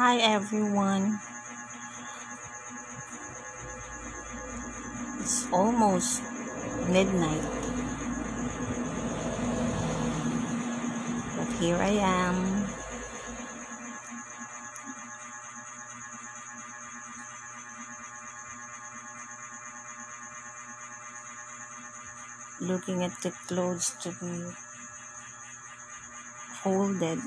Hi everyone. It's almost midnight. But here I am. Looking at the clothes to be folded.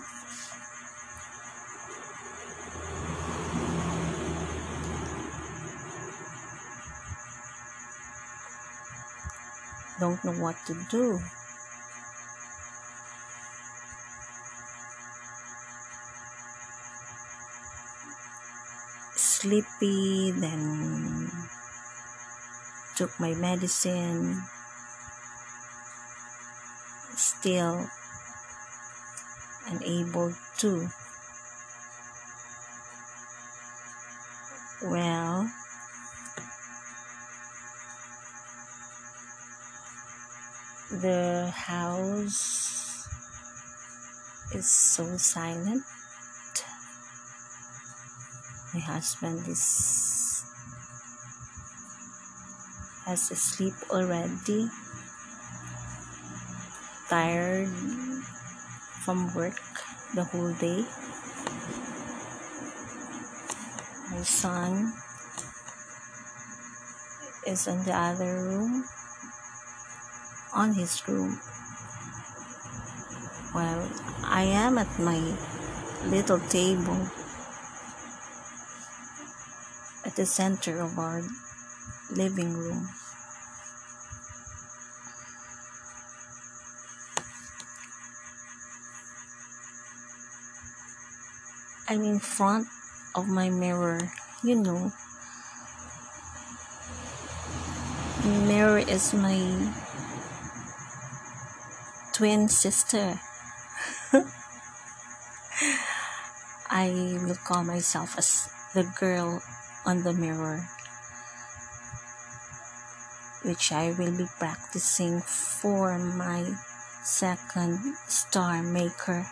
Don't know what to do. Sleepy, then took my medicine. Still unable to. Well, the house is so silent. My husband is has asleep already. Tired from work the whole day. My son is in the other room, on his room, Well, I am at my little table at the center of our living room. I'm in front of my mirror, you know. Mirror is my twin sister. I will call myself as the girl on the mirror, which I will be practicing for my second star maker.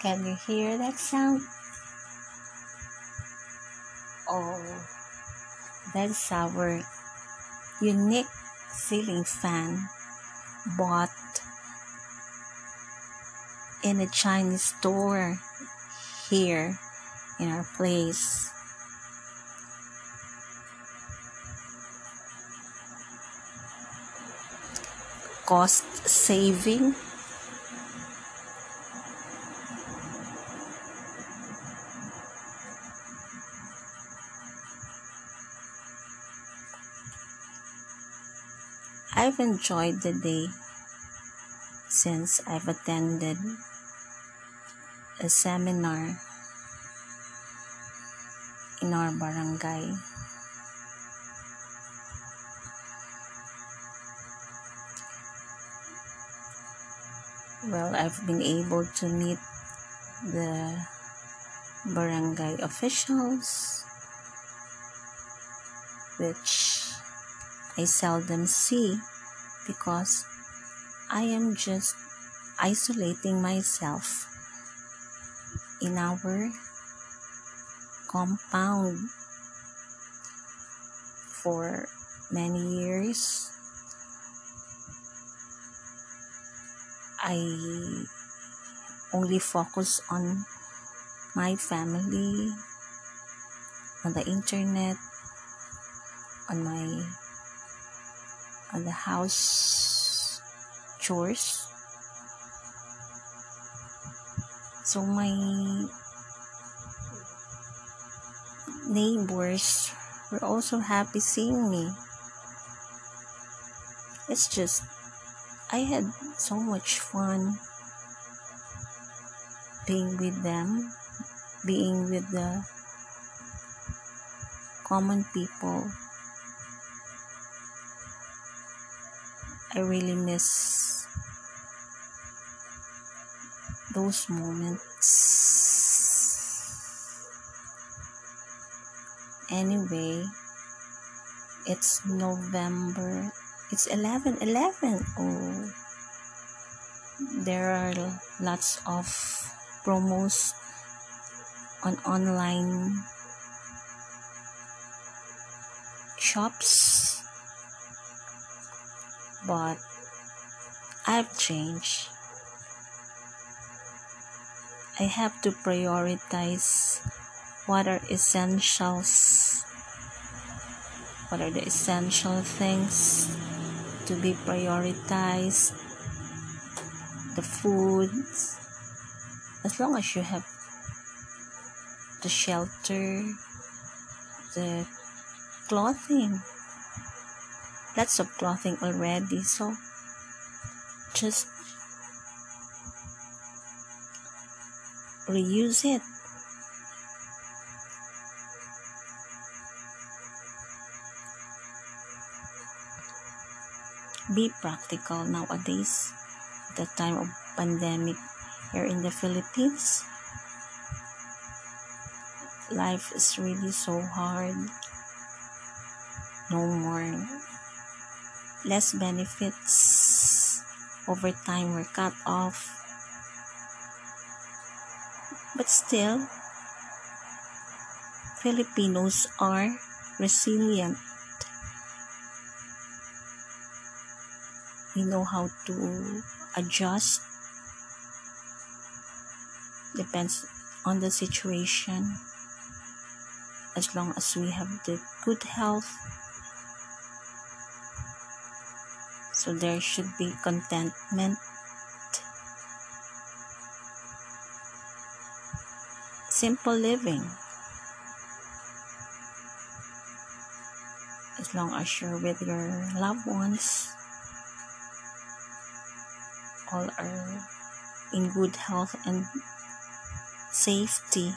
Can you hear that sound? Oh, that's our unique ceiling fan bought in a Chinese store here in our place. Cost saving I've enjoyed the day since I've attended a seminar in our barangay. Well, I've been able to meet the barangay officials, which I seldom see because I am just isolating myself in our compound for many years. I only focus on my family, on the internet, on my the house chores. So my neighbors were also happy seeing me. It's just I had so much fun being with them, being with the common people I really miss those moments. Anyway, it's November it's 11 11 oh there are lots of promos on online shops but I've changed. I have to prioritize what are essentials what are the essential things to be prioritized the foods as long as you have the shelter the clothing lots of clothing already so just reuse it. Be practical nowadays the time of pandemic here in the Philippines. Life is really so hard. No more less benefits over time were cut off. But still Filipinos are resilient. We know how to adjust. Depends on the situation. As long as we have the good health so there should be contentment. Simple living. As long as you're with your loved ones all are in good health and safety.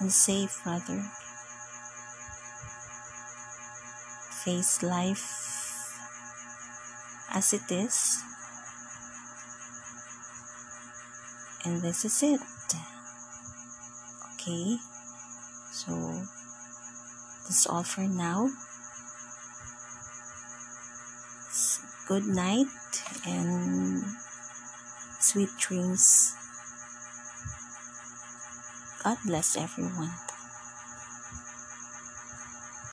And safe rather face life as it is and this is it okay so that's all for now good night and sweet dreams. God bless everyone.